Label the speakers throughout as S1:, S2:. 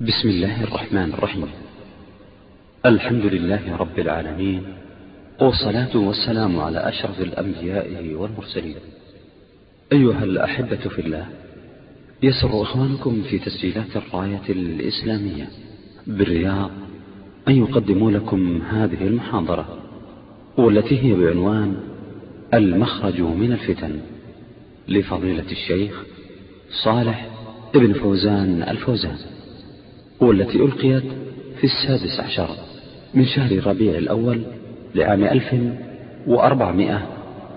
S1: بسم الله الرحمن الرحيم. الحمد لله رب العالمين والصلاة والسلام على أشرف الأنبياء والمرسلين. أيها الأحبة في الله يسر إخوانكم في تسجيلات الراية الإسلامية بالرياض أن يقدموا لكم هذه المحاضرة والتي هي بعنوان المخرج من الفتن لفضيلة الشيخ صالح ابن فوزان الفوزان. والتي ألقيت في السادس عشر من شهر ربيع الأول لعام ألف وأربعمائة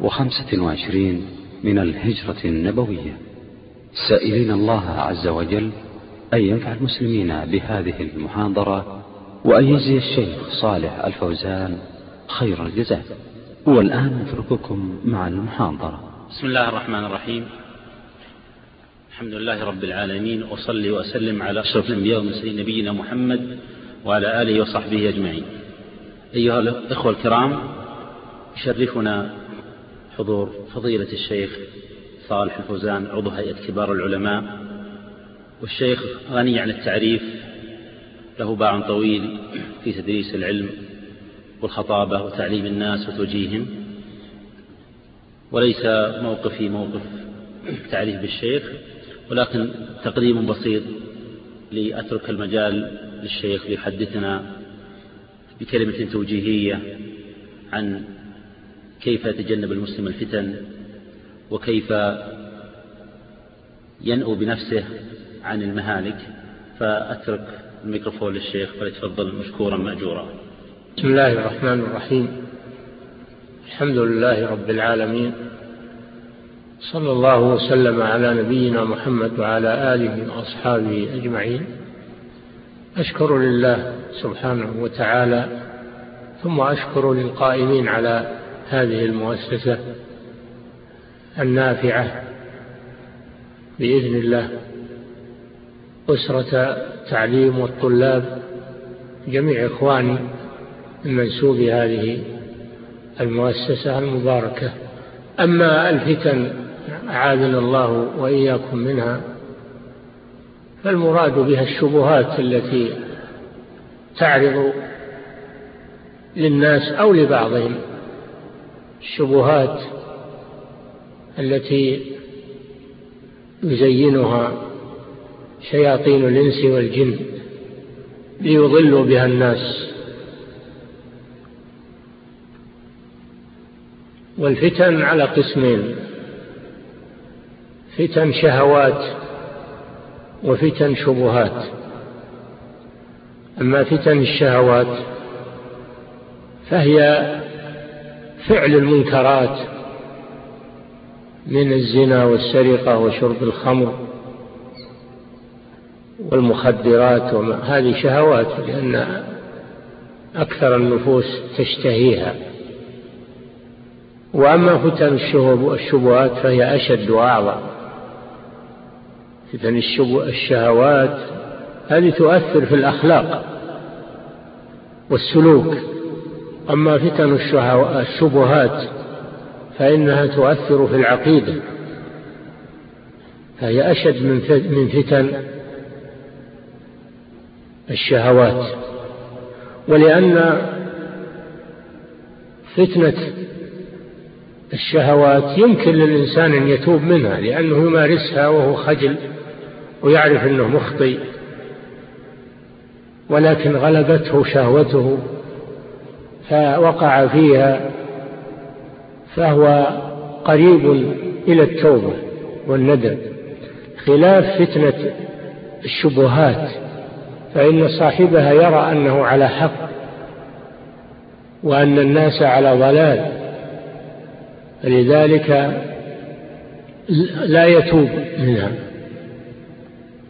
S1: وخمسة وعشرين من الهجرة النبوية. سائلين الله عز وجل أن ينفع المسلمين بهذه المحاضرة وأن يجزي الشيخ صالح الفوزان خير الجزاء. والآن نترككم مع المحاضرة.
S2: بسم الله الرحمن الرحيم. الحمد لله رب العالمين وصلي وأسلم على أشرف الأنبياء والمرسلين نبينا محمد وعلى آله وصحبه أجمعين. أيها الإخوة الكرام يشرفنا حضور فضيلة الشيخ صالح الفوزان عضو هيئة كبار العلماء والشيخ غني عن التعريف له باع طويل في تدريس العلم والخطابة وتعليم الناس وتوجيههم وليس موقفي موقف تعريف بالشيخ. ولكن تقديم بسيط لأترك المجال للشيخ ليحدثنا بكلمة توجيهية عن كيف يتجنب المسلم الفتن وكيف ينأو بنفسه عن المهالك. فأترك الميكروفون للشيخ فليتفضل مشكورا مأجورا.
S3: بسم الله الرحمن الرحيم. الحمد لله رب العالمين صلى الله وسلم على نبينا محمد وعلى آله وأصحابه أجمعين. أشكر لله سبحانه وتعالى ثم أشكر للقائمين على هذه المؤسسة النافعة بإذن الله. أسرة تعليم والطلاب جميع إخواني من منسوب هذه المؤسسة المباركة. أما الفتن أعاذنا الله وإياكم منها. فالمراد بها الشبهات التي تعرض للناس أو لبعضهم الشبهات التي يزينها شياطين الإنس والجن ليضلوا بها الناس. والفتن على قسمين. فتن شهوات وفتن شبهات. أما فتن الشهوات فهي فعل المنكرات من الزنا والسرقة وشرب الخمر والمخدرات وما هذه شهوات لأن أكثر النفوس تشتهيها. وأما فتن الشبهات فهي أشد وأعظم. فتن الشهوات هذه تؤثر في الأخلاق والسلوك. أما فتن الشبهات فإنها تؤثر في العقيدة فهي أشد من فتن الشهوات. ولأن فتنة الشهوات يمكن للإنسان أن يتوب منها لأنه يمارسها وهو خجل. ويعرف أنه مخطئ ولكن غلبته شهوته فوقع فيها فهو قريب إلى التوبة والندم. خلاف فتنة الشبهات فإن صاحبها يرى أنه على حق وأن الناس على ضلال فلذلك لا يتوب. منها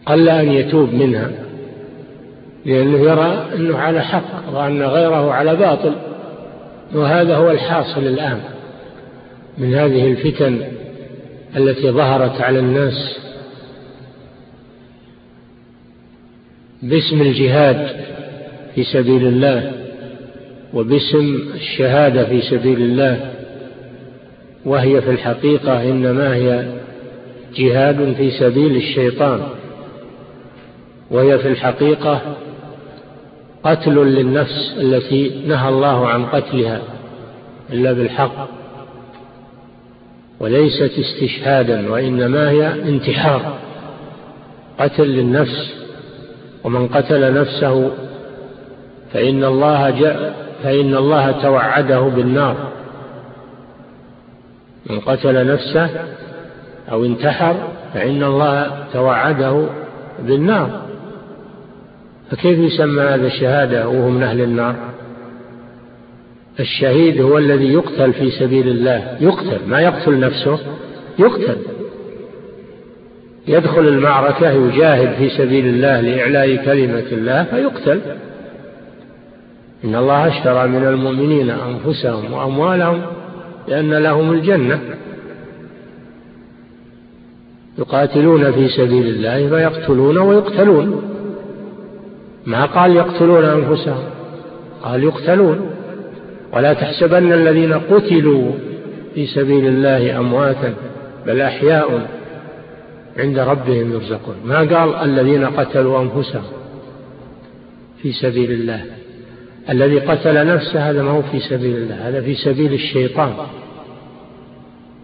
S3: قل أن يتوب منها لأنه يرى أنه على حق وأن غيره على باطل وهذا هو الحاصل الآن من هذه الفتن التي ظهرت على الناس باسم الجهاد في سبيل الله وباسم الشهادة في سبيل الله وهي في الحقيقة إنما هي جهاد في سبيل الشيطان. وهي في الحقيقة قتل للنفس التي نهى الله عن قتلها إلا بالحق وليست استشهادا وإنما هي انتحار. قتل للنفس ومن قتل نفسه فإن الله جاء فإن الله توعده بالنار. من قتل نفسه أو انتحر فإن الله توعده بالنار. فكيف يسمى هذا شهادة وهو من أهل النار؟ الشهيد هو الذي يقتل في سبيل الله يقتل ما يقتل نفسه يقتل. يدخل المعركة يجاهد في سبيل الله لإعلاء كلمة الله فيقتل. إن الله اشترى من المؤمنين أنفسهم وأموالهم لأن لهم الجنة. يقاتلون في سبيل الله فيقتلون ويقتلون. ما قال يقتلون أنفسهم؟ قال يقتلون. ولا تحسبن الذين قتلوا في سبيل الله أمواتا بل أحياء عند ربهم يرزقون. ما قال الذين قتلوا أنفسهم في سبيل الله؟ الذي قتل نفسه هذا ما هو في سبيل الله هذا في سبيل الشيطان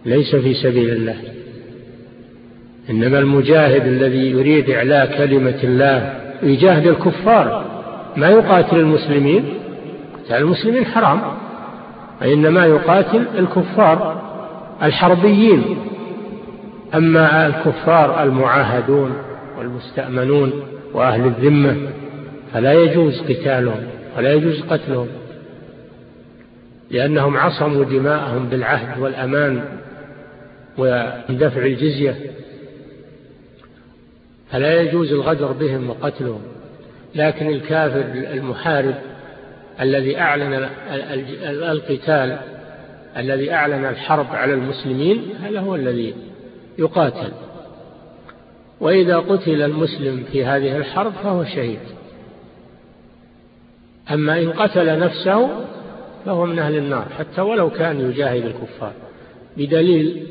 S3: ليس في سبيل الله. إنما المجاهد الذي يريد إعلاء كلمة الله يجاهد الكفار ما يقاتل المسلمين قتال المسلمين حرام وإنما يقاتل الكفار الحربيين. أما الكفار المعاهدون والمستأمنون وأهل الذمة فلا يجوز قتالهم ولا يجوز قتلهم لأنهم عصموا دماءهم بالعهد والأمان ودفع الجزية. فلا يجوز الغدر بهم وقتلهم. لكن الكافر المحارب الذي أعلن القتال الذي أعلن الحرب على المسلمين هذا هو الذي يقاتل. وإذا قتل المسلم في هذه الحرب فهو شهيد. أما إن قتل نفسه فهو من أهل النار حتى ولو كان يجاهد الكفار. بدليل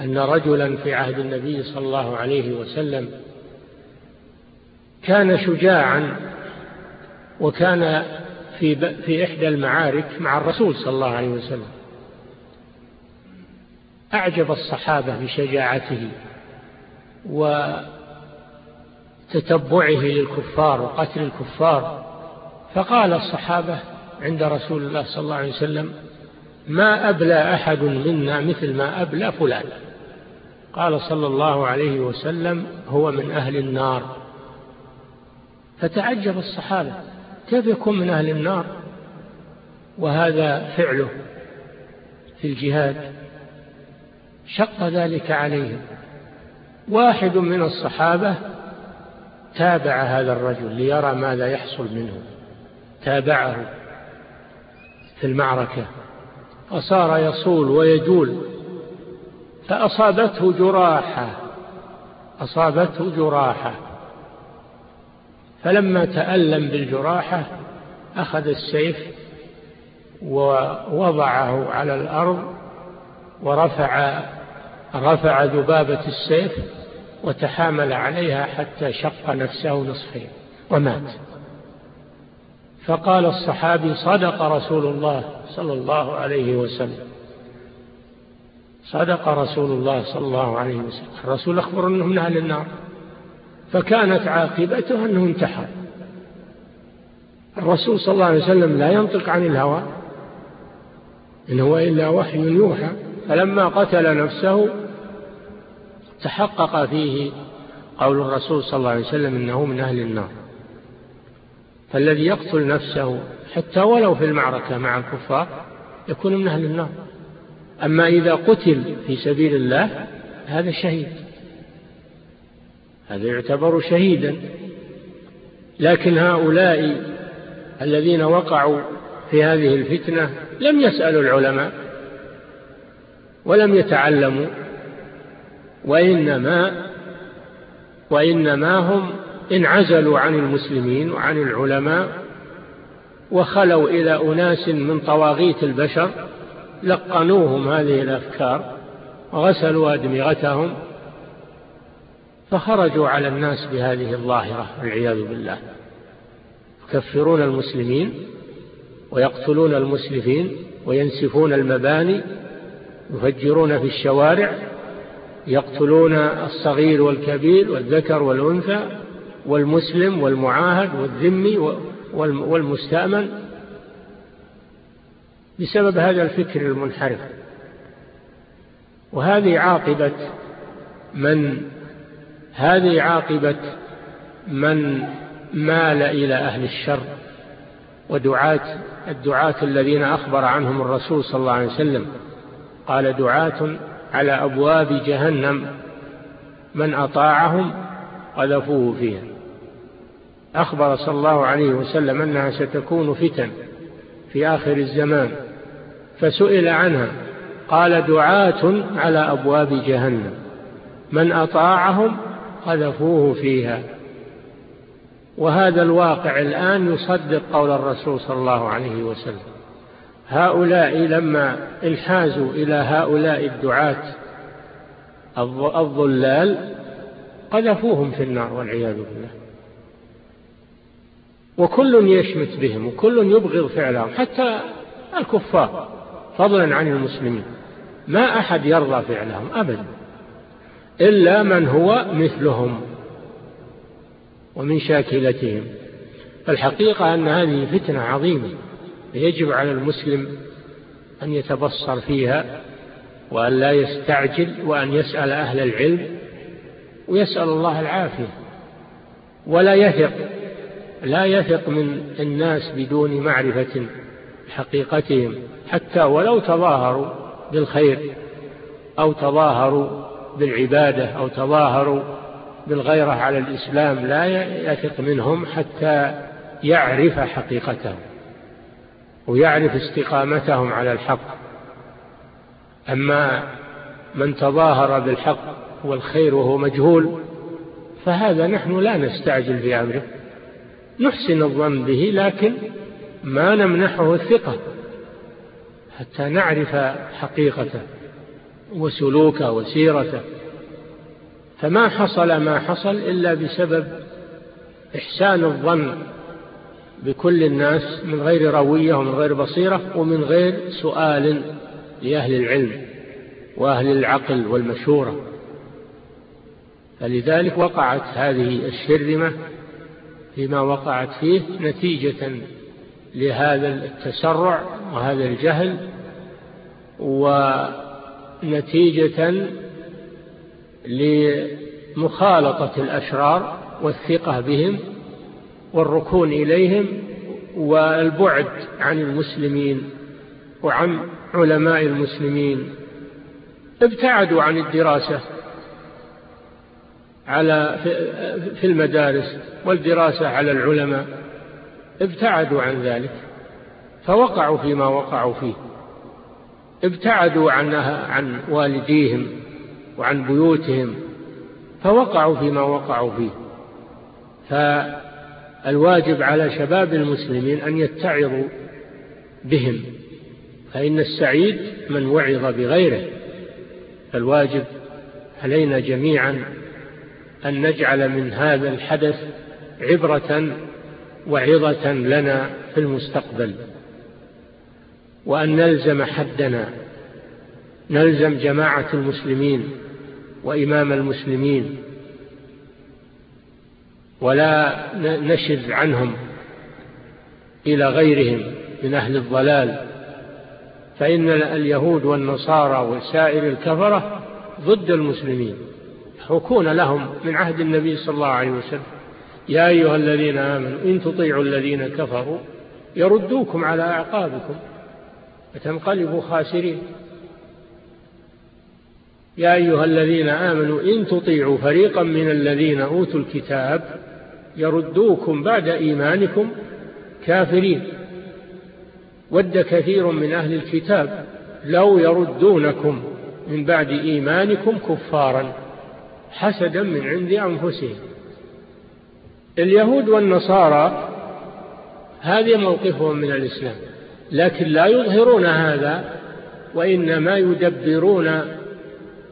S3: أن رجلا في عهد النبي صلى الله عليه وسلم كان شجاعا وكان في في إحدى المعارك مع الرسول صلى الله عليه وسلم. أعجب الصحابة بشجاعته وتتبعه للكفار وقتل الكفار. فقال الصحابة عند رسول الله صلى الله عليه وسلم ما أبلى أحد منا مثل ما أبلى فلان. قال صلى الله عليه وسلم هو من أهل النار. فتعجب الصحابة. كيف يكون من أهل النار؟ وهذا فعله في الجهاد. شق ذلك عليهم. واحد من الصحابة تابع هذا الرجل ليرى ماذا يحصل منه. تابعه في المعركة. فصار يصول ويجول. فأصابته جراحة. أصابته جراحة. فلما تألم بالجراحة أخذ السيف ووضعه على الأرض ورفع رفع ذبابة السيف وتحامل عليها حتى شق نفسه نصفين ومات. فقال الصحابي صدق رسول الله صلى الله عليه وسلم. صدق رسول الله صلى الله عليه وسلم. الرسول أخبر أنه من أهل النار. فكانت عاقبته أنه انتحر. الرسول صلى الله عليه وسلم لا ينطق عن الهوى إن هو إلا وحي يوحى. فلما قتل نفسه تحقق فيه قول الرسول صلى الله عليه وسلم إنه من أهل النار. فالذي يقتل نفسه حتى ولو في المعركة مع الكفار يكون من أهل النار. أما إذا قتل في سبيل الله هذا شهيد. هذا يعتبر شهيدا. لكن هؤلاء الذين وقعوا في هذه الفتنة لم يسألوا العلماء ولم يتعلموا وإنما وإنما هم انعزلوا عن المسلمين وعن العلماء وخلوا إلى أناس من طواغيت البشر لقنوهم هذه الأفكار وغسلوا أدمغتهم فخرجوا على الناس بهذه الظاهرة والعياذ بالله. يكفرون المسلمين ويقتلون المسلمين وينسفون المباني يفجرون في الشوارع يقتلون الصغير والكبير والذكر والأنثى والمسلم والمعاهد والذمي والمستأمن. بسبب هذا الفكر المنحرف. وهذه عاقبة من هذه عاقبة من مال إلى أهل الشر ودعاة الدعاة الذين أخبر عنهم الرسول صلى الله عليه وسلم. قال دعاة على أبواب جهنم من أطاعهم قذفوه فيها. أخبر صلى الله عليه وسلم أنها ستكون فتن في آخر الزمان فسئل عنها. قال دعاة على أبواب جهنم من أطاعهم قذفوه فيها. وهذا الواقع الآن يصدق قول الرسول صلى الله عليه وسلم. هؤلاء لما انحازوا إلى هؤلاء الدعاة الضلال قذفوهم في النار والعياذ بالله. وكل يشمت بهم وكل يبغض فعلهم حتى الكفار فضلا عن المسلمين. ما أحد يرضى فعلهم أبدا. إلا من هو مثلهم ومن شاكلتهم. الحقيقة أن هذه فتنة عظيمة يجب على المسلم أن يتبصر فيها وأن لا يستعجل وأن يسأل أهل العلم ويسأل الله العافية. ولا يثق لا يثق من الناس بدون معرفة حقيقتهم. حتى ولو تظاهروا بالخير أو تظاهروا بالعبادة أو تظاهروا بالغيرة على الإسلام لا يثق منهم حتى يعرف حقيقتهم ويعرف استقامتهم على الحق. أما من تظاهر بالحق والخير وهو مجهول فهذا نحن لا نستعجل في أمره. نحسن الظن به لكن ما نمنحه الثقة حتى نعرف حقيقته. وسلوكه وسيرته. فما حصل ما حصل إلا بسبب إحسان الظن بكل الناس من غير روية ومن غير بصيرة ومن غير سؤال لأهل العلم وأهل العقل والمشورة. فلذلك وقعت هذه الشرمة فيما وقعت فيه نتيجة لهذا التسرع وهذا الجهل ونتيجة لمخالطة الأشرار والثقة بهم والركون إليهم والبعد عن المسلمين وعن علماء المسلمين. ابتعدوا عن الدراسة على في المدارس والدراسة على العلماء. ابتعدوا عن ذلك. فوقعوا فيما وقعوا فيه. ابتعدوا عنها عن والديهم وعن بيوتهم فوقعوا فيما وقعوا فيه. فالواجب على شباب المسلمين أن يتعظوا بهم فإن السعيد من وعظ بغيره. فالواجب علينا جميعا أن نجعل من هذا الحدث عبرة وعظة لنا في المستقبل. وأن نلزم حدنا نلزم جماعة المسلمين وإمام المسلمين ولا نشذ عنهم إلى غيرهم من أهل الضلال. فإن اليهود والنصارى وسائر الكفرة ضد المسلمين. يحكون لهم من عهد النبي صلى الله عليه وسلم. يا أيها الذين آمنوا إن تطيعوا الذين كفروا يردوكم على أعقابكم. فتنقلبوا خاسرين. يا أيها الذين آمنوا إن تطيعوا فريقا من الذين أوتوا الكتاب يردوكم بعد إيمانكم كافرين. ود كثير من أهل الكتاب لو يردونكم من بعد إيمانكم كفارا حسدا من عند أنفسهم. اليهود والنصارى هذه موقفهم من الإسلام. لكن لا يظهرون هذا وإنما يدبرون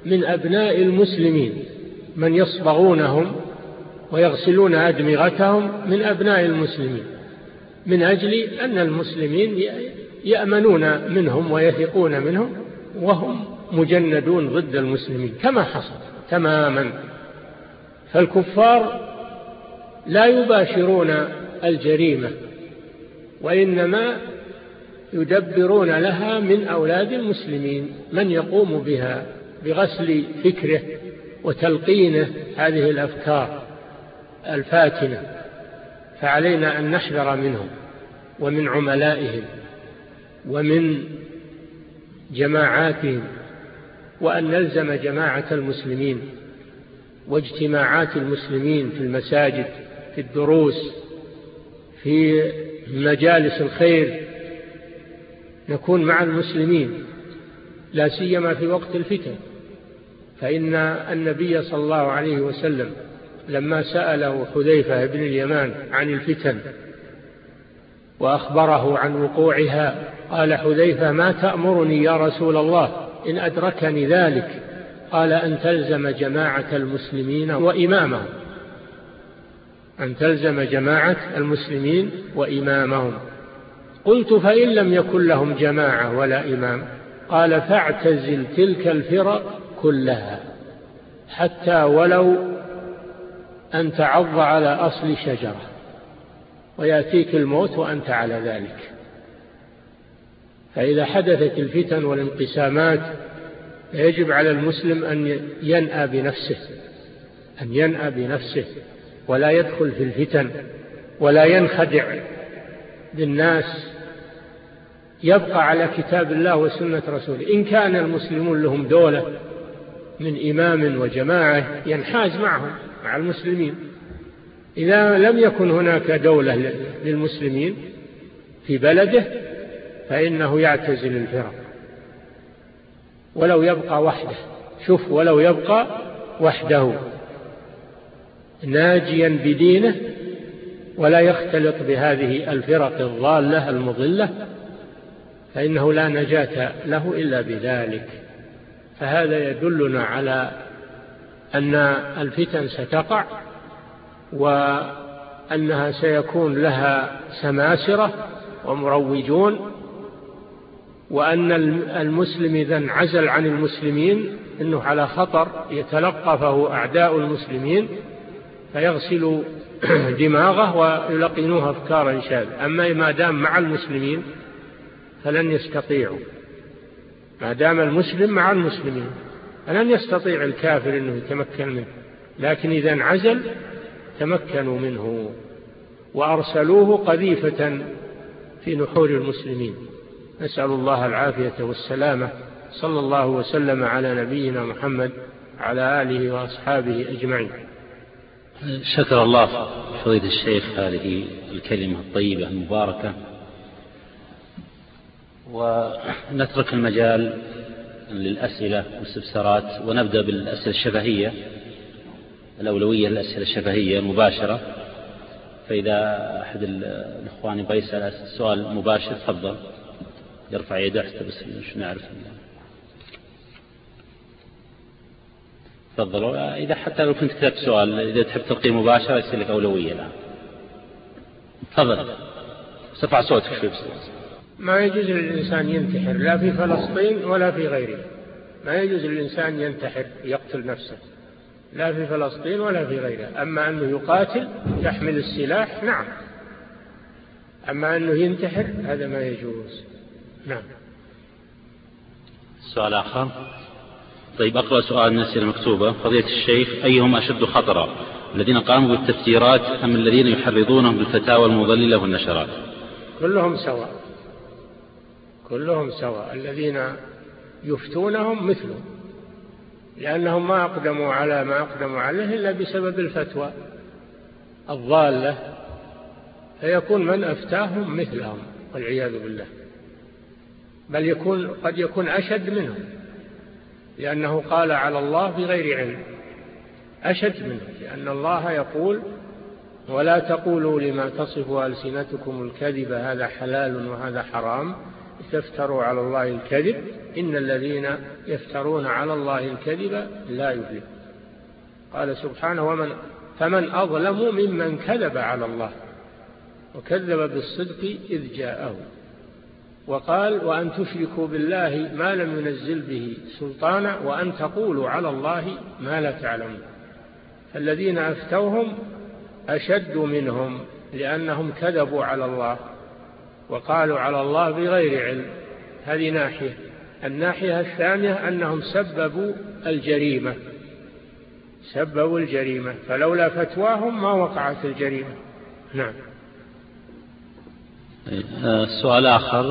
S3: من أبناء المسلمين من يصبغونهم ويغسلون أدمغتهم من أبناء المسلمين من أجل أن المسلمين يأمنون منهم ويثقون منهم وهم مجندون ضد المسلمين كما حصل تماما. فالكفار لا يباشرون الجريمة وإنما يدبرون لها من أولاد المسلمين. من يقوم بها؟ بغسل فكره وتلقينه هذه الأفكار الفاتنة. فعلينا أن نحذر منهم ومن عملائهم ومن جماعاتهم وأن نلزم جماعة المسلمين واجتماعات المسلمين في المساجد في الدروس في مجالس الخير نكون مع المسلمين لا سيما في وقت الفتن. فإن النبي صلى الله عليه وسلم لما سأله حذيفة بن اليمان عن الفتن وأخبره عن وقوعها قال حذيفة ما تأمرني يا رسول الله إن أدركني ذلك؟ قال أن تلزم جماعة المسلمين وإمامهم أن تلزم جماعة المسلمين وإمامهم. قلت فإن لم يكن لهم جماعة ولا إمام قال فاعتزل تلك الفرق كلها حتى ولو أن تعض على أصل شجرة ويأتيك الموت وأنت على ذلك. فإذا حدثت الفتن والانقسامات يجب على المسلم أن ينأى بنفسه أن ينأى بنفسه ولا يدخل في الفتن ولا ينخدع بالناس يبقى على كتاب الله وسنة رسوله. إن كان المسلمون لهم دولة من إمام وجماعة ينحاز معهم مع المسلمين. إذا لم يكن هناك دولة للمسلمين في بلده فإنه يعتزل الفرق. ولو يبقى وحده. شوف ولو يبقى وحده. ناجيا بدينه ولا يختلط بهذه الفرق الضالة المضلة. فإنه لا نجاة له إلا بذلك. فهذا يدلنا على أن الفتن ستقع وأنها سيكون لها سماسرة ومروجون وأن المسلم إذا انعزل عن المسلمين أنه على خطر يتلقفه أعداء المسلمين فيغسل دماغه ويلقنوه أفكارا شاذة. أما ما دام مع المسلمين فلن يستطيعوا ما دام المسلم مع المسلمين فلن يستطيع الكافر أنه يتمكن منه. لكن إذا انعزل تمكنوا منه وأرسلوه قذيفة في نحور المسلمين. نسأل الله العافية والسلامة. صلى الله وسلم على نبينا محمد على آله وأصحابه أجمعين.
S2: شكر الله فضيلة الشيخ هذه الكلمة الطيبة المباركة. ونترك المجال للأسئلة والاستفسارات ونبدأ بالأسئلة الشفهية الأولوية للأسئلة الشفهية المباشرة. فإذا أحد الإخوان يبغى يسأل السؤال مباشر تفضل. يرفع يده حتى بس مش نعرف. تفضل. إذا حتى لو كنت كتبت سؤال إذا تحب تلقي مباشرة يصير لك أولوية الآن. تفضل. ارفع صوتك شوي بس.
S3: ما يجوز للإنسان ينتحر لا في فلسطين ولا في غيره. ما يجوز للإنسان ينتحر يقتل نفسه لا في فلسطين ولا في غيرها أما أنه يقاتل يحمل السلاح نعم. أما أنه ينتحر هذا ما يجوز. نعم.
S2: سؤال آخر. طيب أقرأ سؤال من الأسئلة المكتوبة. فضيلة الشيخ أيهم أشد خطرا؟ الذين قاموا بالتفجيرات أم الذين يحرضونهم بالفتاوى المضللة والنشرات؟
S3: كلهم سواء. كلهم سواء. الذين يفتونهم مثلهم لأنهم ما أقدموا على ما أقدموا عليه إلا بسبب الفتوى الضالة فيكون من أفتاهم مثلهم والعياذ بالله. بل يكون قد يكون أشد منهم لأنه قال على الله بغير علم. أشد منه لأن الله يقول ولا تقولوا لما تصف ألسنتكم الكذب هذا حلال وهذا حرام. تفتروا على الله الكذب إن الذين يفترون على الله الكذب لا يفلح قال سبحانه ومن فمن أظلم ممن كذب على الله وكذب بالصدق إذ جاءه. وقال وأن تشركوا بالله ما لم ينزل به سلطانا وأن تقولوا على الله ما لا تعلمون. فالذين أفتوهم أشد منهم لأنهم كذبوا على الله. وقالوا على الله بغير علم. هذه ناحية. الناحية الثانية أنهم سببوا الجريمة. سببوا الجريمة. فلولا فتواهم ما وقعت الجريمة. نعم.
S2: سؤال آخر.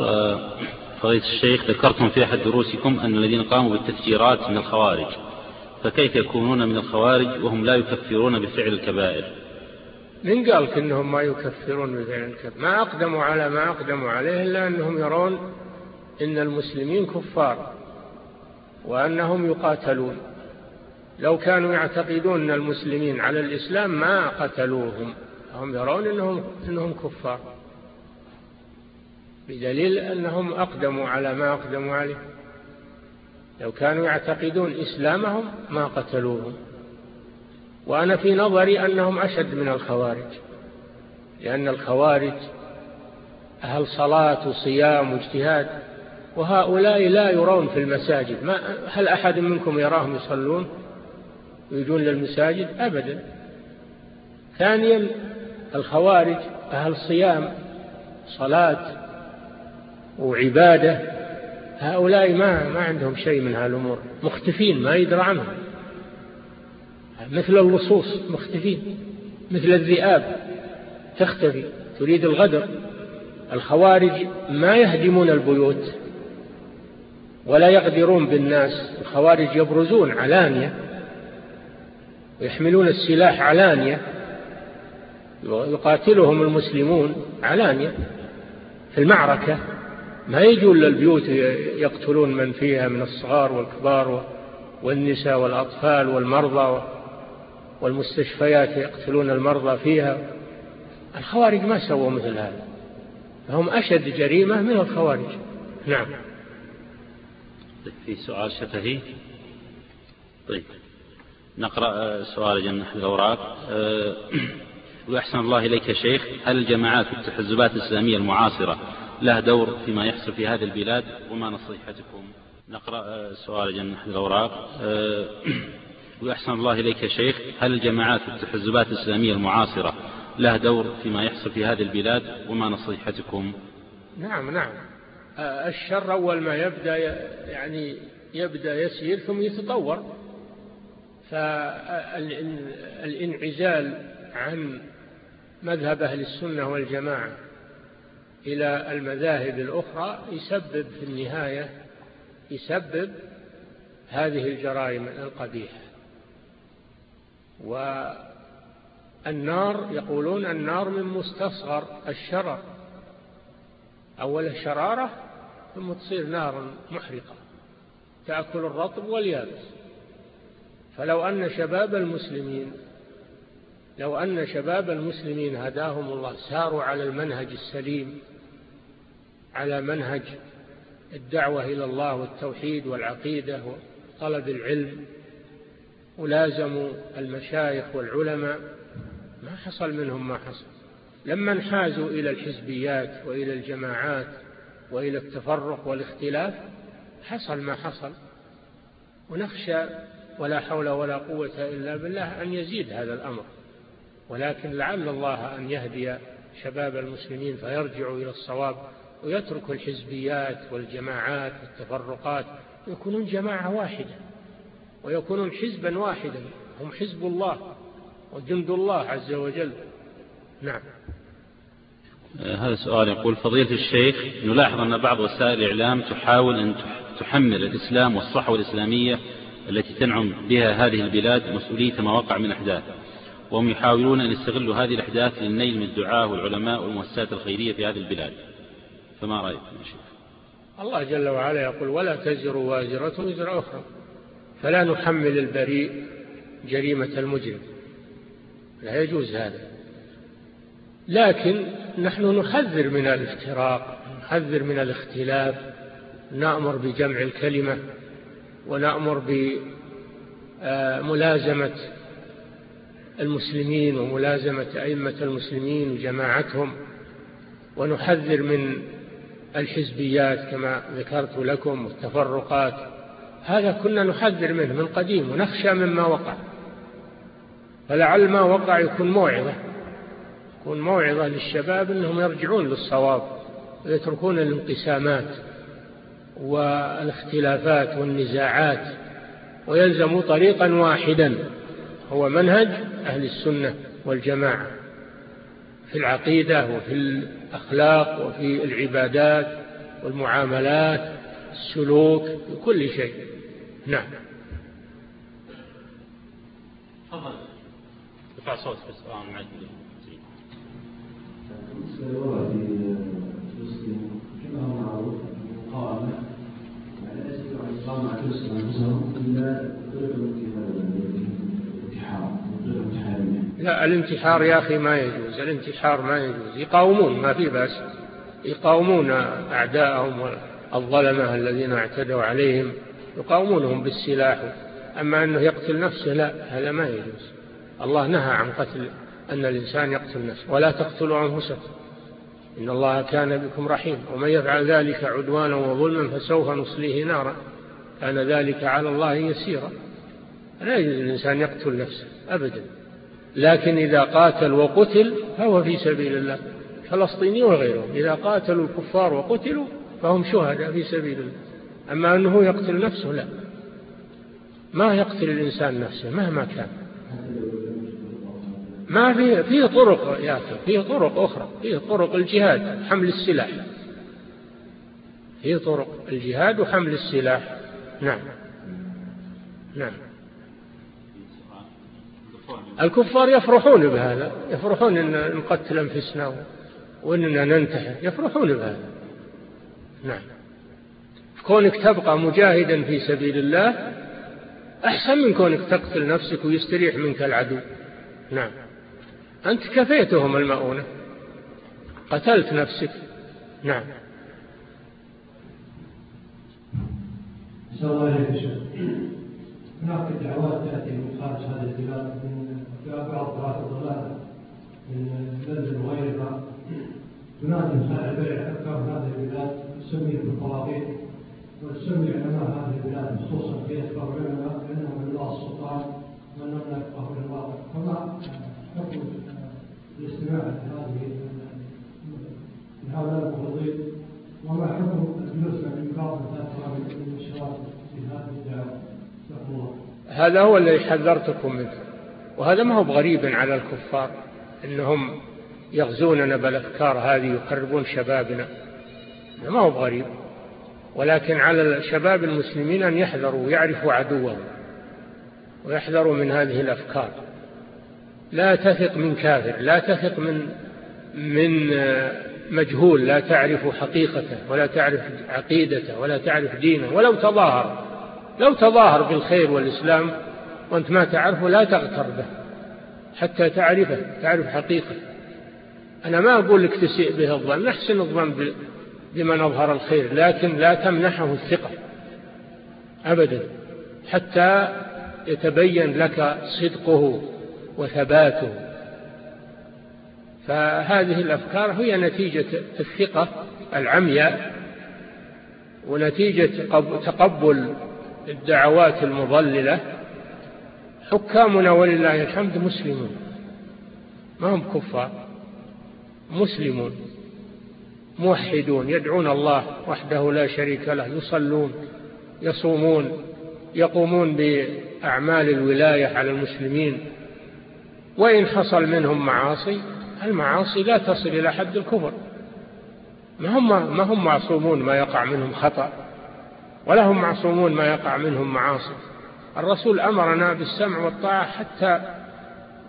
S2: فضيلة الشيخ ذكرتم في أحد دروسكم أن الذين قاموا بالتفجيرات من الخوارج. فكيف يكونون من الخوارج وهم لا يكفرون بفعل الكبائر؟
S3: من قال إنهم ما يكفرون بفعل الكبائر ما أقدموا على ما أقدموا عليه إلا أنهم يرون إن المسلمين كفار وأنهم يقاتلون. لو كانوا يعتقدون أن المسلمين على الإسلام ما قتلوهم. هم يرون أنهم, إنهم كفار. بدليل أنهم أقدموا على ما أقدموا عليه. لو كانوا يعتقدون إسلامهم ما قتلوهم. وأنا في نظري أنهم أشد من الخوارج لأن الخوارج أهل صلاة وصيام واجتهاد وهؤلاء لا يرون في المساجد. ما هل أحد منكم يراهم يصلون ويجون للمساجد؟ أبدا. ثانيا الخوارج أهل صيام صلاة وعبادة هؤلاء ما ما عندهم شيء من هالأمور مختفين ما يدرى عنهم. مثل اللصوص مختفين. مثل الذئاب تختفي تريد الغدر. الخوارج ما يهدمون البيوت ولا يغدرون بالناس. الخوارج يبرزون علانية ويحملون السلاح علانية يقاتلهم المسلمون علانية. في المعركة ما يجون للبيوت يقتلون من فيها من الصغار والكبار والنساء والأطفال والمرضى. والمستشفيات يقتلون المرضى فيها. الخوارج ما سووا مثل هذا. فهم أشد جريمة من الخوارج. نعم.
S2: في سؤال شفهي طيب. نقرأ سؤال جنح الأوراق. أه، وأحسن الله إليك يا شيخ. هل الجماعات والتحزبات الإسلامية المعاصرة لها دور فيما يحصل في هذه البلاد؟ وما نصيحتكم؟ نقرأ سؤال جنح الأوراق. وأحسن الله إليك يا شيخ هل الجماعات والتحزبات الإسلامية المعاصرة لها دور فيما يحصل في هذه البلاد وما نصيحتكم؟
S3: نعم نعم. الشر أول ما يبدأ يعني يبدأ يسير ثم يتطور. فالإنعزال عن مذهب أهل السنة والجماعة إلى المذاهب الأخرى يسبب في النهاية يسبب هذه الجرائم القبيحة. والنار يقولون النار من مستصغر الشرر. أول شرارة ثم تصير نار محرقة تأكل الرطب واليابس. فلو أن شباب المسلمين لو أن شباب المسلمين هداهم الله ساروا على المنهج السليم على منهج الدعوة إلى الله والتوحيد والعقيدة وطلب العلم ولازموا المشايخ والعلماء ما حصل منهم ما حصل. لما انحازوا إلى الحزبيات وإلى الجماعات وإلى التفرق والاختلاف حصل ما حصل. ونخشى ولا حول ولا قوة إلا بالله أن يزيد هذا الأمر. ولكن لعل الله أن يهدي شباب المسلمين فيرجعوا إلى الصواب ويتركوا الحزبيات والجماعات والتفرقات يكونون جماعة واحدة. ويكونون حزبا واحدا هم حزب الله وجند الله عز وجل. نعم.
S2: هذا سؤال يقول فضيلة الشيخ نلاحظ أن بعض وسائل الإعلام تحاول أن تحمل الإسلام والصحوة الإسلامية التي تنعم بها هذه البلاد مسؤولية ما وقع من أحداث. وهم يحاولون أن يستغلوا هذه الأحداث للنيل من الدعاة والعلماء والمؤسسات الخيرية في هذه البلاد. فما رأيكم يا شيخ؟
S3: الله جل وعلا يقول ولا تزر وازرة وزر أخرى. فلا نحمل البريء جريمة المجرم. لا يجوز هذا. لكن نحن نحذر من الافتراق نحذر من الاختلاف نأمر بجمع الكلمة ونأمر بملازمة المسلمين وملازمة أئمة المسلمين وجماعتهم ونحذر من الحزبيات كما ذكرت لكم والتفرقات. هذا كنا نحذر منه من قديم ونخشى مما وقع. فلعل ما وقع يكون موعظة يكون موعظة للشباب أنهم يرجعون للصواب ويتركون الانقسامات والاختلافات والنزاعات ويلزموا طريقا واحدا هو منهج أهل السنة والجماعة في العقيدة وفي الأخلاق وفي العبادات والمعاملات السلوك في كل شيء. نعم.
S2: تفضل. ارفع صوت بس. آه معك كما هو معروف على أنفسهم إلا
S3: لا الانتحار يا أخي ما يجوز. الانتحار ما يجوز. يقاومون ما في بأس. يقاومون أعداءهم الظلمة الذين اعتدوا عليهم. يقاومونهم بالسلاح. أما أنه يقتل نفسه لا هذا ما يجوز. الله نهى عن قتل أن الإنسان يقتل نفسه. ولا تقتلوا أنفسكم. إن الله كان بكم رحيم. ومن يفعل ذلك عدوانا وظلما فسوف نصليه نارا. كان ذلك على الله يسيرا. لا يجوز الإنسان يقتل نفسه أبدا. لكن إذا قاتل وقتل فهو في سبيل الله. فلسطيني وغيرهم إذا قاتلوا الكفار وقتلوا فهم شهداء في سبيل الله. أما أنه يقتل نفسه لا. ما يقتل الإنسان نفسه مهما كان. ما في في طرق يا أخي في طرق أخرى في طرق الجهاد حمل السلاح. في طرق الجهاد وحمل السلاح. نعم. نعم. الكفار يفرحون بهذا يفرحون أن نقتل أنفسنا وأننا ننتحر يفرحون بهذا. نعم. كونك تبقى مجاهدا في سبيل الله أحسن من كونك تقتل نفسك ويستريح منك العدو. نعم. أنت كفيتهم المؤونة. قتلت نفسك. نعم.
S4: هناك دعوات تأتي من خارج هذه البلاد من بعض دعاة الضلال من لندن وغيرها تنادي مسائل بيع أفكار هذه البلاد تسمي بالطواغيت. وتسمي علماء هذه البلاد خصوصا في أكبر علماء أنهم الله السلطان لا يفقهون الواقع. فما حكم الاستماع لهذه من هؤلاء المفروضين وما حكم الجلوس من بعض من الشباب في هذه الدعوة
S3: هذا هو الذي حذرتكم منه. وهذا ما هو بغريب على الكفار إنهم يغزوننا بالافكار هذه يقربون شبابنا. ما هو بغريب؟ ولكن على الشباب المسلمين أن يحذروا ويعرفوا عدوهم ويحذروا من هذه الأفكار. لا تثق من كافر لا تثق من من مجهول لا تعرف حقيقته ولا تعرف عقيدته ولا تعرف دينه. ولو تظاهر لو تظاهر بالخير والإسلام وأنت ما تعرفه لا تغتر به حتى تعرفه تعرف حقيقة أنا ما أقول لك تسيء به الظن نحسن الظن بمن أظهر الخير لكن لا تمنحه الثقة أبدا حتى يتبين لك صدقه وثباته. فهذه الأفكار هي نتيجة الثقة العمياء ونتيجة تقبل الدعوات المضللة. حكامنا ولله الحمد مسلمون ما هم كفار مسلمون. موحدون يدعون الله وحده لا شريك له يصلون يصومون يقومون بأعمال الولاية على المسلمين. وإن حصل منهم معاصي المعاصي لا تصل إلى حد الكفر. ما هم, ما هم معصومون ما يقع منهم خطأ ولا هم معصومون ما يقع منهم معاصي. الرسول أمرنا بالسمع والطاعة حتى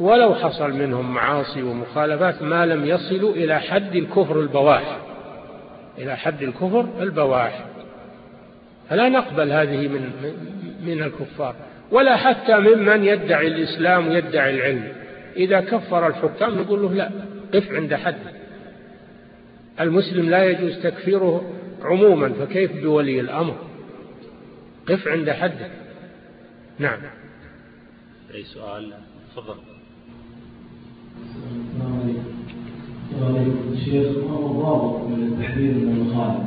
S3: ولو حصل منهم معاصي ومخالفات ما لم يصلوا إلى حد الكفر البواح. إلى حد الكفر البواح فلا نقبل هذه من من الكفار ولا حتى ممن يدعي الإسلام ويدعي العلم. إذا كفر الحكام نقول له لا قف عند حد. المسلم لا يجوز تكفيره عموما فكيف بولي الأمر؟ قف عند حدك نعم.
S2: أي سؤال؟ تفضل.
S4: شيخ ما هو ضابط للتحذير من المخالف.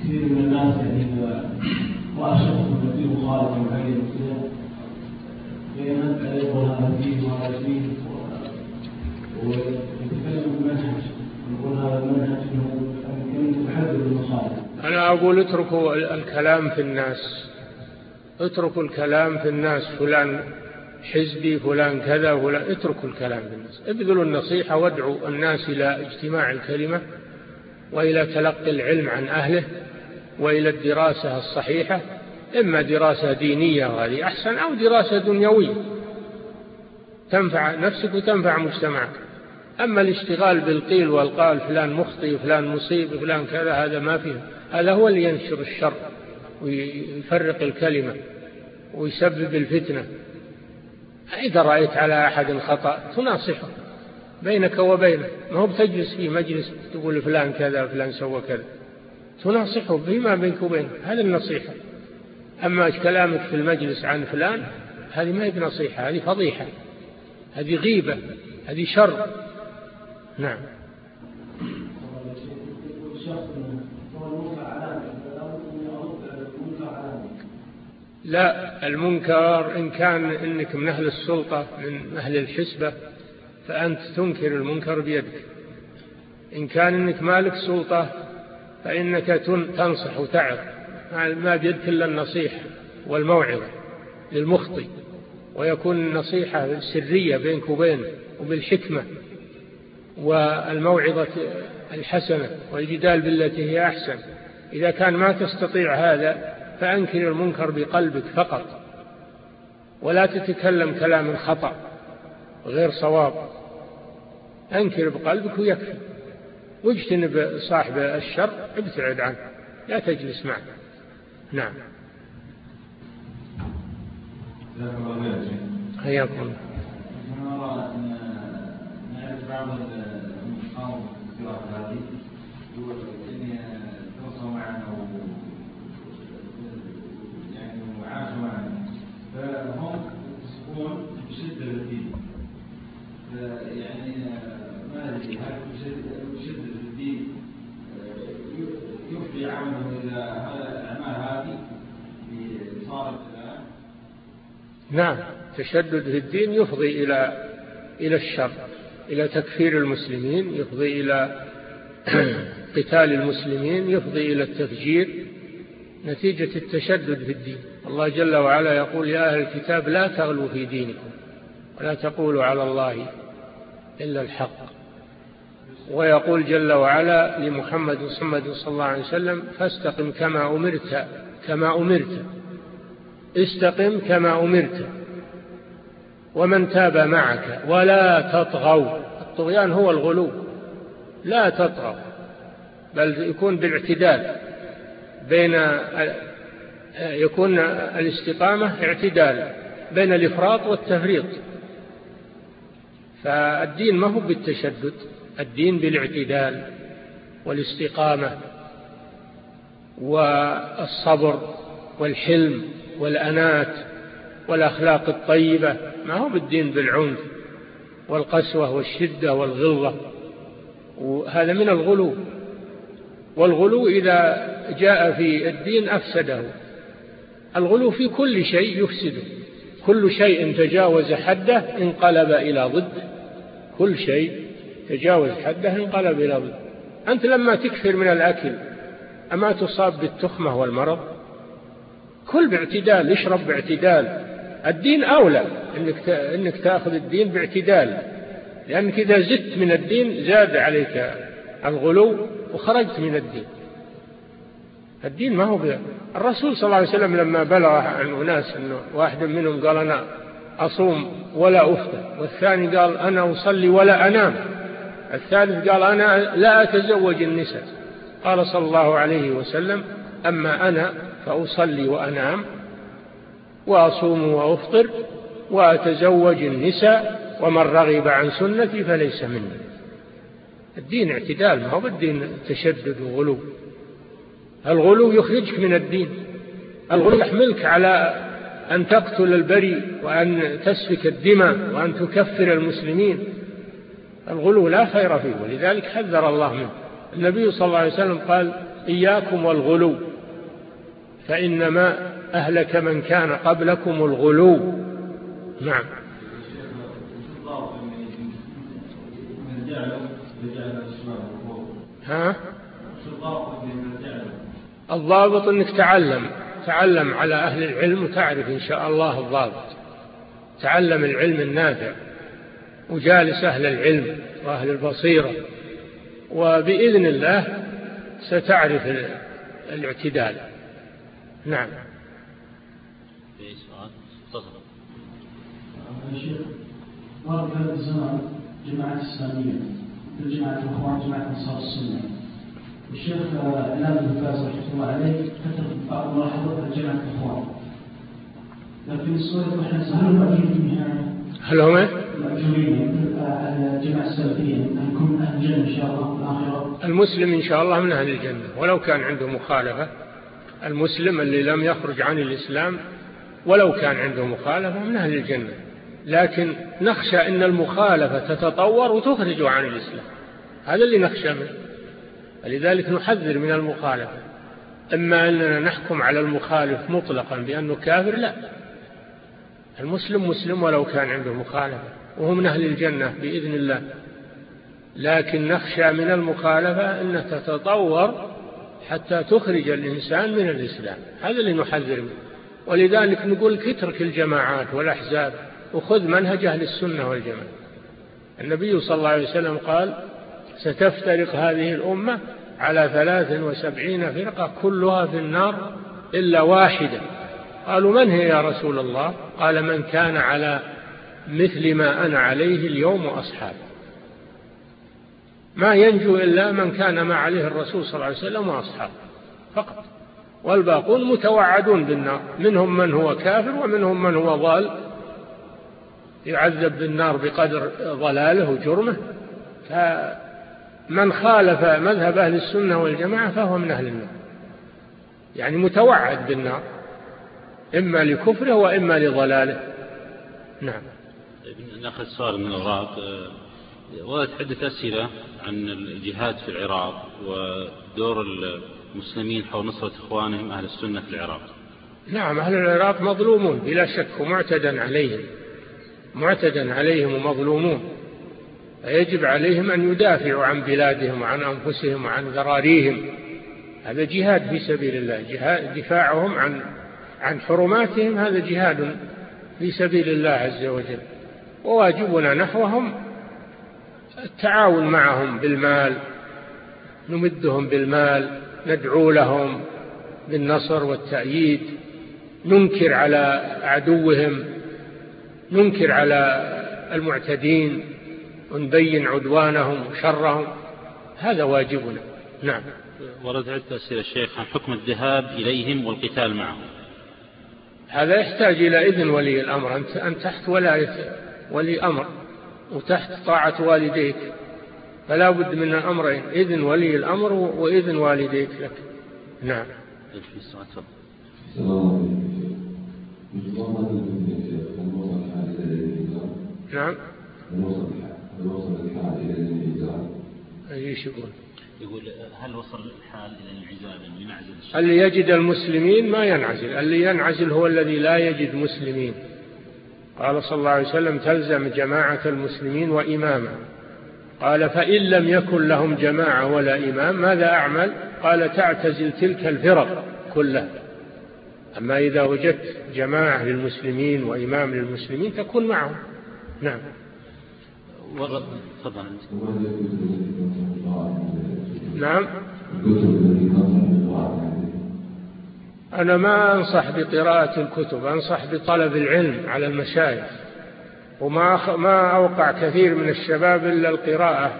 S4: كثير من الناس يعني شخص فيه مخالفه معينه كذا فينبه عليه فيه فيه ويتكلم بمنهج هذا المنهج إنه المخالف.
S3: أنا أقول اتركوا الكلام في الناس. اتركوا الكلام في الناس فلان. حزبي فلان كذا فلان. اتركوا الكلام في الناس ابذلوا النصيحة وادعوا الناس إلى اجتماع الكلمة وإلى تلقي العلم عن أهله وإلى الدراسة الصحيحة إما دراسة دينية وهذه أحسن أو دراسة دنيوية. تنفع نفسك وتنفع مجتمعك. أما الاشتغال بالقيل والقال فلان مخطي فلان مصيب فلان كذا هذا ما فيه. هذا هو اللي ينشر الشر ويفرق الكلمة ويسبب الفتنة. إذا رأيت على أحد خطأ تناصحه بينك وبينه. ما هو بتجلس في مجلس تقول فلان كذا فلان سوى كذا. تناصحه فيما بينك وبينه هذا النصيحة. أما كلامك في المجلس عن فلان هذه ما هي بنصيحة هذه فضيحة. هذه غيبة هذه شر. نعم. لا المنكر إن كان إنك من أهل السلطة من أهل الحسبة فأنت تنكر المنكر بيدك. إن كان إنك مالك سلطة فإنك تنصح وتعظ. ما بيدك إلا النصيحة والموعظة للمخطئ. ويكون النصيحة سرية بينك وبينه وبالحكمة والموعظة الحسنة والجدال بالتي هي أحسن. إذا كان ما تستطيع هذا فأنكر المنكر بقلبك فقط ولا تتكلم كلام خطأ غير صواب. أنكر بقلبك ويكفي واجتنب صاحب الشر ابتعد عنه لا تجلس معه. نعم. حياكم الله. نعرف بعض المشاور هذه فهم يصفون بشدة الدين. يعني ما أدري هل بشدة الدين يفضي عمله إلى الأعمال هذه الآن نعم تشدد في الدين يفضي إلى إلى الشر إلى تكفير المسلمين يفضي إلى قتال المسلمين يفضي إلى التفجير. نتيجة التشدد في الدين. الله جل وعلا يقول يا أهل الكتاب لا تغلوا في دينكم ولا تقولوا على الله إلا الحق. ويقول جل وعلا لمحمد محمد صلى الله عليه وسلم فاستقم كما أمرت كما أمرت. استقم كما أمرت. ومن تاب معك ولا تطغوا. الطغيان هو الغلو. لا تطغوا بل يكون بالاعتدال. بين يكون الاستقامة اعتدال بين الإفراط والتفريط. فالدين ما هو بالتشدد الدين بالاعتدال والاستقامة والصبر والحلم والأنات والأخلاق الطيبة. ما هو بالدين بالعنف والقسوة والشدة والغلظة. وهذا من الغلو. والغلو إذا جاء في الدين أفسده. الغلو في كل شيء يفسده. كل شيء تجاوز حده انقلب إلى ضد. كل شيء تجاوز حده انقلب إلى ضد. أنت لما تكثر من الأكل أما تصاب بالتخمة والمرض؟ كل باعتدال اشرب باعتدال. الدين أولى إنك, إنك تأخذ الدين باعتدال. لأنك إذا زدت من الدين زاد عليك الغلو وخرجت من الدين. الدين ما هو بي. الرسول صلى الله عليه وسلم لما بلغ عن أناس أنه واحد منهم قال أنا أصوم ولا أفطر والثاني قال أنا أصلي ولا أنام. الثالث قال أنا لا أتزوج النساء. قال صلى الله عليه وسلم أما أنا فأصلي وأنام وأصوم وأفطر وأتزوج النساء ومن رغب عن سنتي فليس مني. الدين اعتدال ما هو بالدين تشدد وغلو. الغلو يخرجك من الدين. الغلو يحملك على أن تقتل البري وأن تسفك الدماء وأن تكفر المسلمين. الغلو لا خير فيه ولذلك حذر الله منه. النبي صلى الله عليه وسلم قال إياكم والغلو فإنما أهلك من كان قبلكم الغلو. نعم. ها؟ الضابط إنك تعلم تعلم على أهل العلم وتعرف إن شاء الله الضابط. تعلم العلم النافع وجالس أهل العلم وأهل البصيرة. وبإذن الله ستعرف الاعتدال. نعم.
S2: في سؤال؟ تفضل.
S4: شيخ ظهر في هذا الزمان جماعة إسلامية مثل جماعة الإخوان جماعة أنصار السنة. إمام بن باز رحمة الله عليه كتب بعض الملاحظات عن جماعة الإخوان. لكن السؤال إحنا هل المأجورين منها
S3: هل هم
S4: المأجورين على الجماعة السلفية أنكم أهل الجنة إن شاء الله في الآخرة.
S3: المسلم إن شاء الله من أهل الجنة ولو كان عنده مخالفة. المسلم اللي لم يخرج عن الإسلام ولو كان عنده مخالفة من أهل الجنة. لكن نخشى أن المخالفة تتطور وتخرج عن الإسلام. هذا اللي نخشى منه. لذلك نحذر من المخالفة أما أننا نحكم على المخالف مطلقا بأنه كافر لا. المسلم مسلم ولو كان عنده مخالفة وهو من أهل الجنة بإذن الله. لكن نخشى من المخالفة أنها تتطور حتى تخرج الإنسان من الإسلام. هذا اللي نحذر منه. ولذلك نقول اترك الجماعات والأحزاب وخذ منهج أهل السنة والجماعة. النبي صلى الله عليه وسلم قال ستفترق هذه الأمة على ثلاث وسبعين فرقة كلها في النار إلا واحدة. قالوا من هي يا رسول الله؟ قال من كان على مثل ما أنا عليه اليوم وأصحابي ما ينجو إلا من كان ما عليه الرسول صلى الله عليه وسلم وأصحابه فقط. والباقون متوعدون بالنار. منهم من هو كافر ومنهم من هو ضال. يعذب بالنار بقدر ضلاله وجرمه. فمن خالف مذهب أهل السنة والجماعة فهو من أهل النار. يعني متوعد بالنار إما لكفره وإما لضلاله. نعم.
S2: طيب، ناخذ سؤال من الأوراق وردت عدة أسئلة عن الجهاد في العراق ودور المسلمين حول نصرة إخوانهم أهل السنة في العراق؟
S3: نعم أهل العراق مظلومون بلا شك ومعتدا عليهم. معتدا عليهم ومظلومون. فيجب عليهم أن يدافعوا عن بلادهم وعن أنفسهم وعن ذراريهم هذا جهاد في سبيل الله. جهاد دفاعهم عن عن حرماتهم. هذا جهاد في سبيل الله عز وجل. وواجبنا نحوهم التعاون معهم بالمال نمدهم بالمال ندعو لهم بالنصر والتأييد ننكر على عدوهم ننكر على المعتدين. ونبين عدوانهم وشرهم. هذا واجبنا. نعم.
S2: ورد عدة أسئلة الشيخ عن حكم الذهاب إليهم والقتال معهم.
S3: هذا يحتاج إلى إذن ولي الأمر. أنت تحت ولاية ولي أمر وتحت طاعة والديك. فلا بد من الأمرين إذن ولي الأمر وإذن والديك لك. نعم. نعم. إيش يقول؟
S2: يقول هل وصل الحال إلى الانعزال ينعزل؟
S3: اللي يجد المسلمين ما ينعزل، اللي ينعزل هو الذي لا يجد مسلمين. قال صلى الله عليه وسلم تلزم جماعة المسلمين وإماما. قال فإن لم يكن لهم جماعة ولا إمام ماذا أعمل؟ قال تعتزل تلك الفرق كلها. أما إذا وجدت جماعة للمسلمين وإمام للمسلمين تكون معهم. نعم.
S2: تفضل.
S3: نعم. أنا ما أنصح بقراءة الكتب أنصح بطلب العلم على المشايخ وما ما أوقع كثير من الشباب إلا القراءة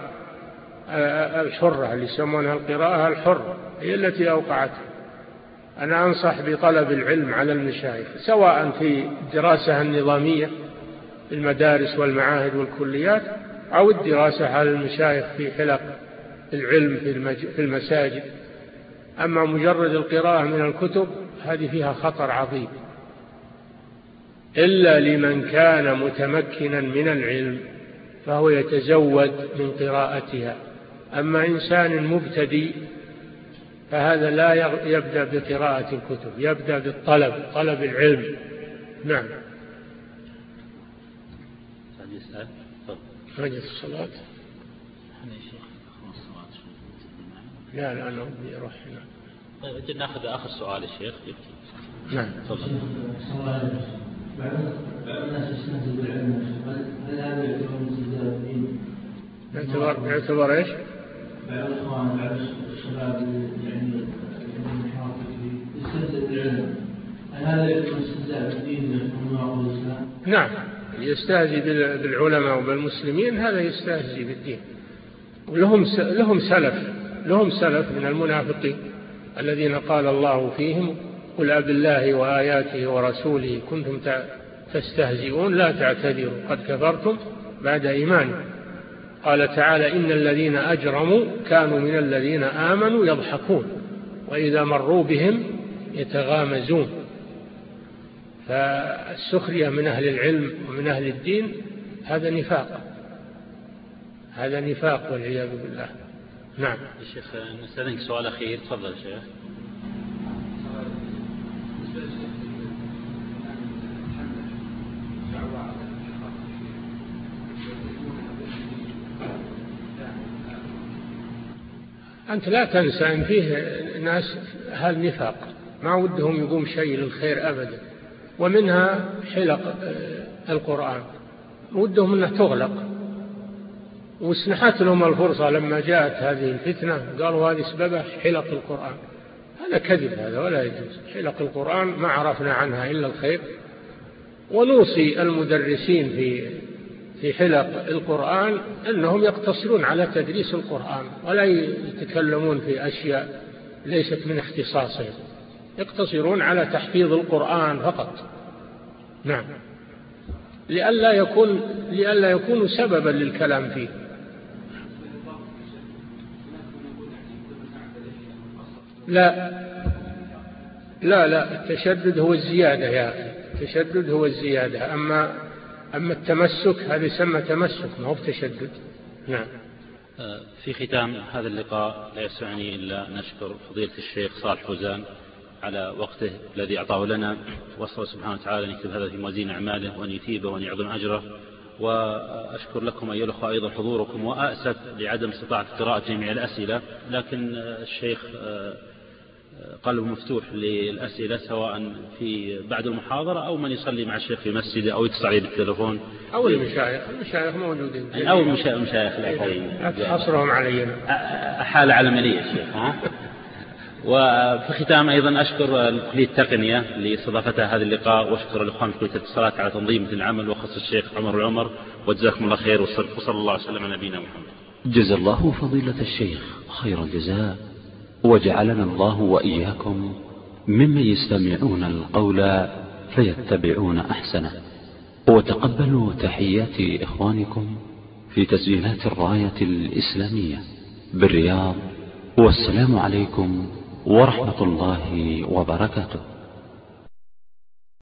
S3: الحرة اللي يسمونها القراءة الحرة هي التي أوقعته أنا أنصح بطلب العلم على المشايخ سواء في الدراسة النظامية المدارس والمعاهد والكليات أو الدراسة على المشايخ في حلق العلم في المساجد. أما مجرد القراءة من الكتب هذه فيها خطر عظيم. إلا لمن كان متمكنا من العلم فهو يتزود من قراءتها. أما إنسان مبتدئ فهذا لا يبدأ بقراءة الكتب يبدأ بالطلب طلب العلم. نعم يسأل مجلس الصلاة. لا لا أنا أبي أروح هنا.
S2: طيب ناخذ آخر سؤال الشيخ
S3: نعم.
S2: تفضل.
S4: بعض الناس يستهزئ بالعلم هل هذا يعتبر
S3: يعتبر إيش؟
S4: بعض الاخوان بعض الشباب يعني يستهزئ بالعلم هل هذا يعتبر استهزاء بالدين ومن الاسلام؟
S3: نعم. يستهزئ بالعلماء وبالمسلمين هذا يستهزئ بالدين. ولهم لهم سلف لهم سلف من المنافقين الذين قال الله فيهم قل أب الله وآياته ورسوله كنتم تستهزئون لا تعتذروا قد كفرتم بعد إيمانكم. قال تعالى إن الذين أجرموا كانوا من الذين آمنوا يضحكون وإذا مروا بهم يتغامزون. فالسخرية من أهل العلم ومن أهل الدين هذا نفاق. هذا نفاق والعياذ بالله. نعم.
S2: الشيخ نسألك سؤال أخير. تفضل شيخ.
S3: أنت لا تنسى أن فيه ناس أهل نفاق. ما ودهم يقوم شيء للخير أبدا. ومنها حلق آه، القرآن. ودهم أنها تغلق. واسنحت لهم الفرصة لما جاءت هذه الفتنة قالوا هذه سببها حلق القرآن. هذا كذب هذا ولا يجوز. حلق القرآن ما عرفنا عنها إلا الخير. ونوصي المدرسين في في حلق القرآن أنهم يقتصرون على تدريس القرآن ولا يتكلمون في أشياء ليست من اختصاصهم. يقتصرون على تحفيظ القرآن فقط. نعم. لئلا يكون لئلا يكونوا سببا للكلام فيه. لا. لا لا. التشدد هو الزيادة يا أخي. التشدد هو الزيادة. أما أما التمسك هذا يسمى تمسك ما هو بتشدد. نعم.
S2: آه، في ختام هذا اللقاء لا يسعني إلا نشكر فضيلة الشيخ صالح فوزان. على وقته الذي أعطاه لنا وصل سبحانه وتعالى أن يكتب هذا في موازين أعماله وأن يثيبه وأن يعظم أجره. وأشكر لكم أيها الأخوة أيضا حضوركم وأسف لعدم استطاعة قراءة جميع الأسئلة لكن الشيخ آه، قلب مفتوح للأسئلة سواء في بعد المحاضرة أو من يصلي مع الشيخ في مسجده أو يتصل عليه بالتلفون
S3: أو المشايخ المشايخ موجودين.
S2: أو المشايخ الآخرين
S3: حصرهم علينا.
S2: حالة على الشيخ ها؟ وفي ختام أيضا أشكر كلية التقنية لإستضافتها هذا اللقاء وأشكر الإخوان في كلية الاتصالات على تنظيم العمل وخص الشيخ عمر العمر وجزاكم الله خير وصلى الله وسلم على نبينا محمد.
S1: جزا الله فضيلة الشيخ خير الجزاء وجعلنا الله وإياكم ممن يستمعون القول فيتبعون أحسنه. وتقبلوا تحيات إخوانكم في تسجيلات الراية الإسلامية بالرياض والسلام عليكم ورحمة الله وبركاته.